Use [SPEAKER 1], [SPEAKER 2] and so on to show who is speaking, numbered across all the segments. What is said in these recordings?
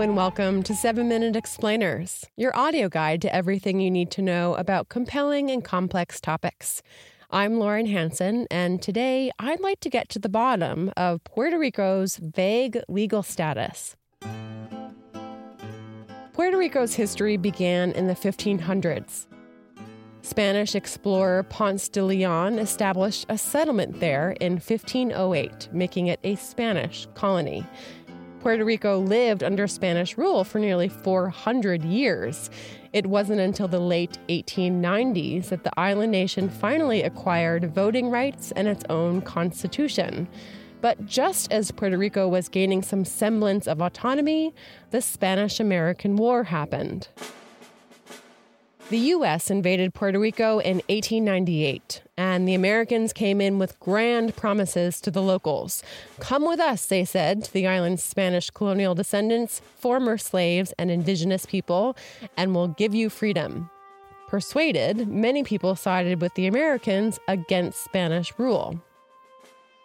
[SPEAKER 1] And welcome to 7 Minute Explainers, your audio guide to everything you need to know about compelling and complex topics. I'm Lauren Hansen, and today I'd like to get to the bottom of Puerto Rico's vague legal status. Puerto Rico's history began in the 1500s. Spanish explorer Ponce de Leon established a settlement there in 1508, making it a Spanish colony. Puerto Rico lived under Spanish rule for nearly 400 years. It wasn't until the late 1890s that the island nation finally acquired voting rights and its own constitution. But just as Puerto Rico was gaining some semblance of autonomy, the Spanish American War happened. The U.S. invaded Puerto Rico in 1898, and the Americans came in with grand promises to the locals. Come with us, they said to the island's Spanish colonial descendants, former slaves, and indigenous people, and we'll give you freedom. Persuaded, many people sided with the Americans against Spanish rule.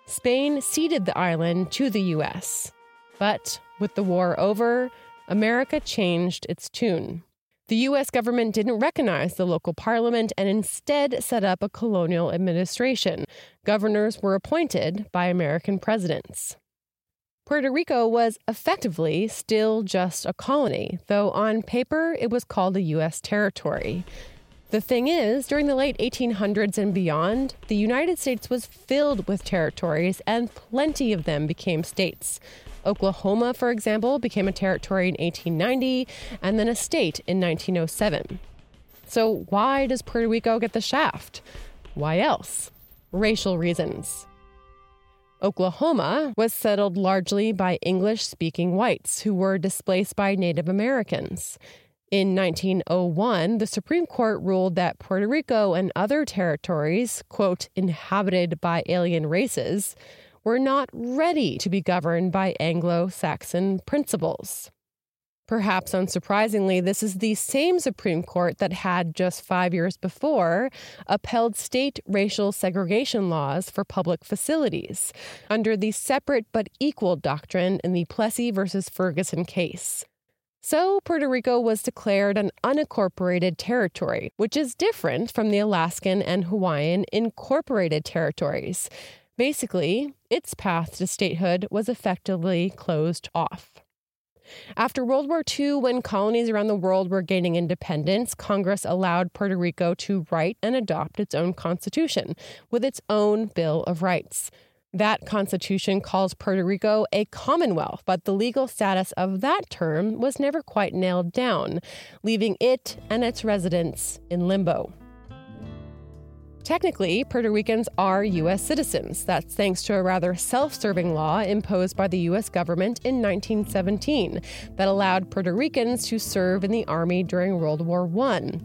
[SPEAKER 1] Spain ceded the island to the U.S. But with the war over, America changed its tune. The U.S. government didn't recognize the local parliament and instead set up a colonial administration. Governors were appointed by American presidents. Puerto Rico was effectively still just a colony, though on paper it was called a U.S. territory. The thing is, during the late 1800s and beyond, the United States was filled with territories, and plenty of them became states. Oklahoma, for example, became a territory in 1890 and then a state in 1907. So, why does Puerto Rico get the shaft? Why else? Racial reasons. Oklahoma was settled largely by English speaking whites who were displaced by Native Americans. In 1901, the Supreme Court ruled that Puerto Rico and other territories, quote, inhabited by alien races, were not ready to be governed by Anglo Saxon principles. Perhaps unsurprisingly, this is the same Supreme Court that had just five years before upheld state racial segregation laws for public facilities under the separate but equal doctrine in the Plessy versus Ferguson case. So, Puerto Rico was declared an unincorporated territory, which is different from the Alaskan and Hawaiian incorporated territories. Basically, its path to statehood was effectively closed off. After World War II, when colonies around the world were gaining independence, Congress allowed Puerto Rico to write and adopt its own constitution with its own Bill of Rights. That constitution calls Puerto Rico a commonwealth, but the legal status of that term was never quite nailed down, leaving it and its residents in limbo. Technically, Puerto Ricans are U.S. citizens. That's thanks to a rather self serving law imposed by the U.S. government in 1917 that allowed Puerto Ricans to serve in the Army during World War I.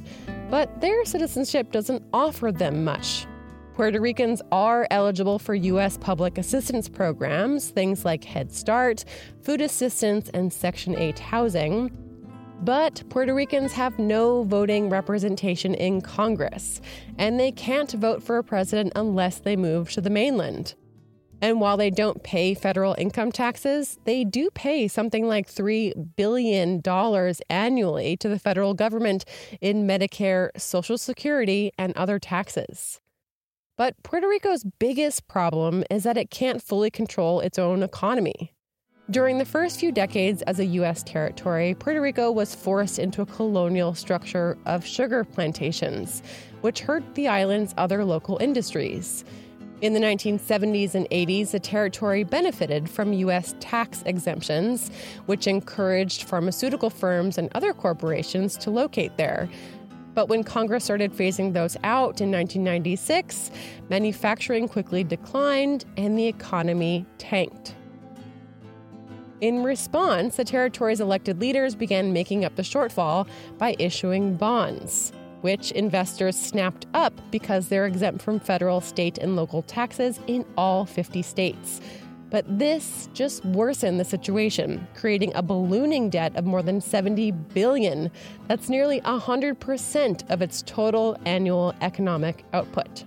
[SPEAKER 1] But their citizenship doesn't offer them much. Puerto Ricans are eligible for U.S. public assistance programs, things like Head Start, food assistance, and Section 8 housing. But Puerto Ricans have no voting representation in Congress, and they can't vote for a president unless they move to the mainland. And while they don't pay federal income taxes, they do pay something like $3 billion annually to the federal government in Medicare, Social Security, and other taxes. But Puerto Rico's biggest problem is that it can't fully control its own economy. During the first few decades as a U.S. territory, Puerto Rico was forced into a colonial structure of sugar plantations, which hurt the island's other local industries. In the 1970s and 80s, the territory benefited from U.S. tax exemptions, which encouraged pharmaceutical firms and other corporations to locate there. But when Congress started phasing those out in 1996, manufacturing quickly declined and the economy tanked. In response, the territory's elected leaders began making up the shortfall by issuing bonds, which investors snapped up because they're exempt from federal, state, and local taxes in all 50 states. But this just worsened the situation, creating a ballooning debt of more than 70 billion. That's nearly 100% of its total annual economic output.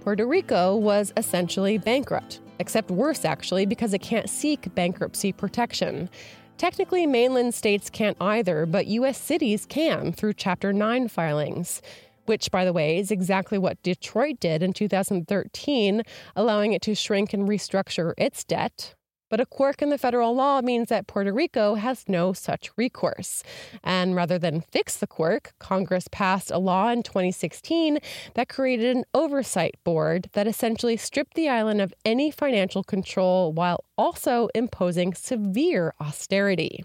[SPEAKER 1] Puerto Rico was essentially bankrupt, except worse actually, because it can't seek bankruptcy protection. Technically, mainland states can't either, but U.S. cities can through Chapter 9 filings which, by the way, is exactly what Detroit did in 2013, allowing it to shrink and restructure its debt. But a quirk in the federal law means that Puerto Rico has no such recourse. And rather than fix the quirk, Congress passed a law in 2016 that created an oversight board that essentially stripped the island of any financial control while also imposing severe austerity.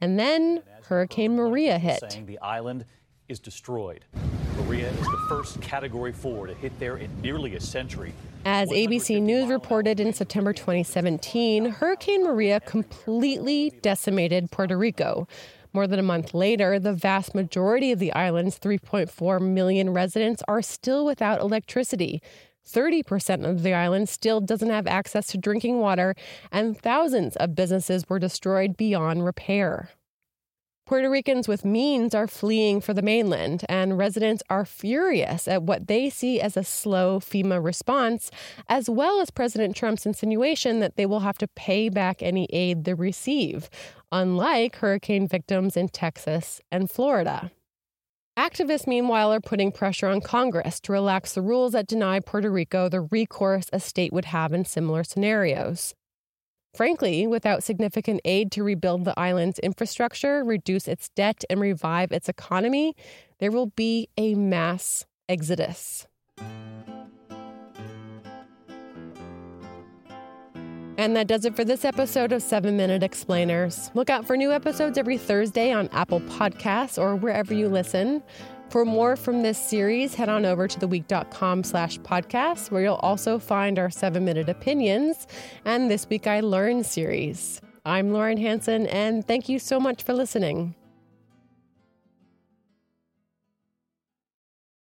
[SPEAKER 1] And then Hurricane Maria hit.
[SPEAKER 2] Saying the island is destroyed. Maria is the first Category 4 to hit there in nearly a century.
[SPEAKER 1] As ABC News reported in September 2017, Hurricane Maria completely decimated Puerto Rico. More than a month later, the vast majority of the island's 3.4 million residents are still without electricity. 30% of the island still doesn't have access to drinking water, and thousands of businesses were destroyed beyond repair. Puerto Ricans with means are fleeing for the mainland, and residents are furious at what they see as a slow FEMA response, as well as President Trump's insinuation that they will have to pay back any aid they receive, unlike hurricane victims in Texas and Florida. Activists, meanwhile, are putting pressure on Congress to relax the rules that deny Puerto Rico the recourse a state would have in similar scenarios. Frankly, without significant aid to rebuild the island's infrastructure, reduce its debt, and revive its economy, there will be a mass exodus. And that does it for this episode of 7 Minute Explainers. Look out for new episodes every Thursday on Apple Podcasts or wherever you listen. For more from this series, head on over to theweek.com slash podcast, where you'll also find our seven minute opinions and This Week I Learned series. I'm Lauren Hansen, and thank you so much for listening.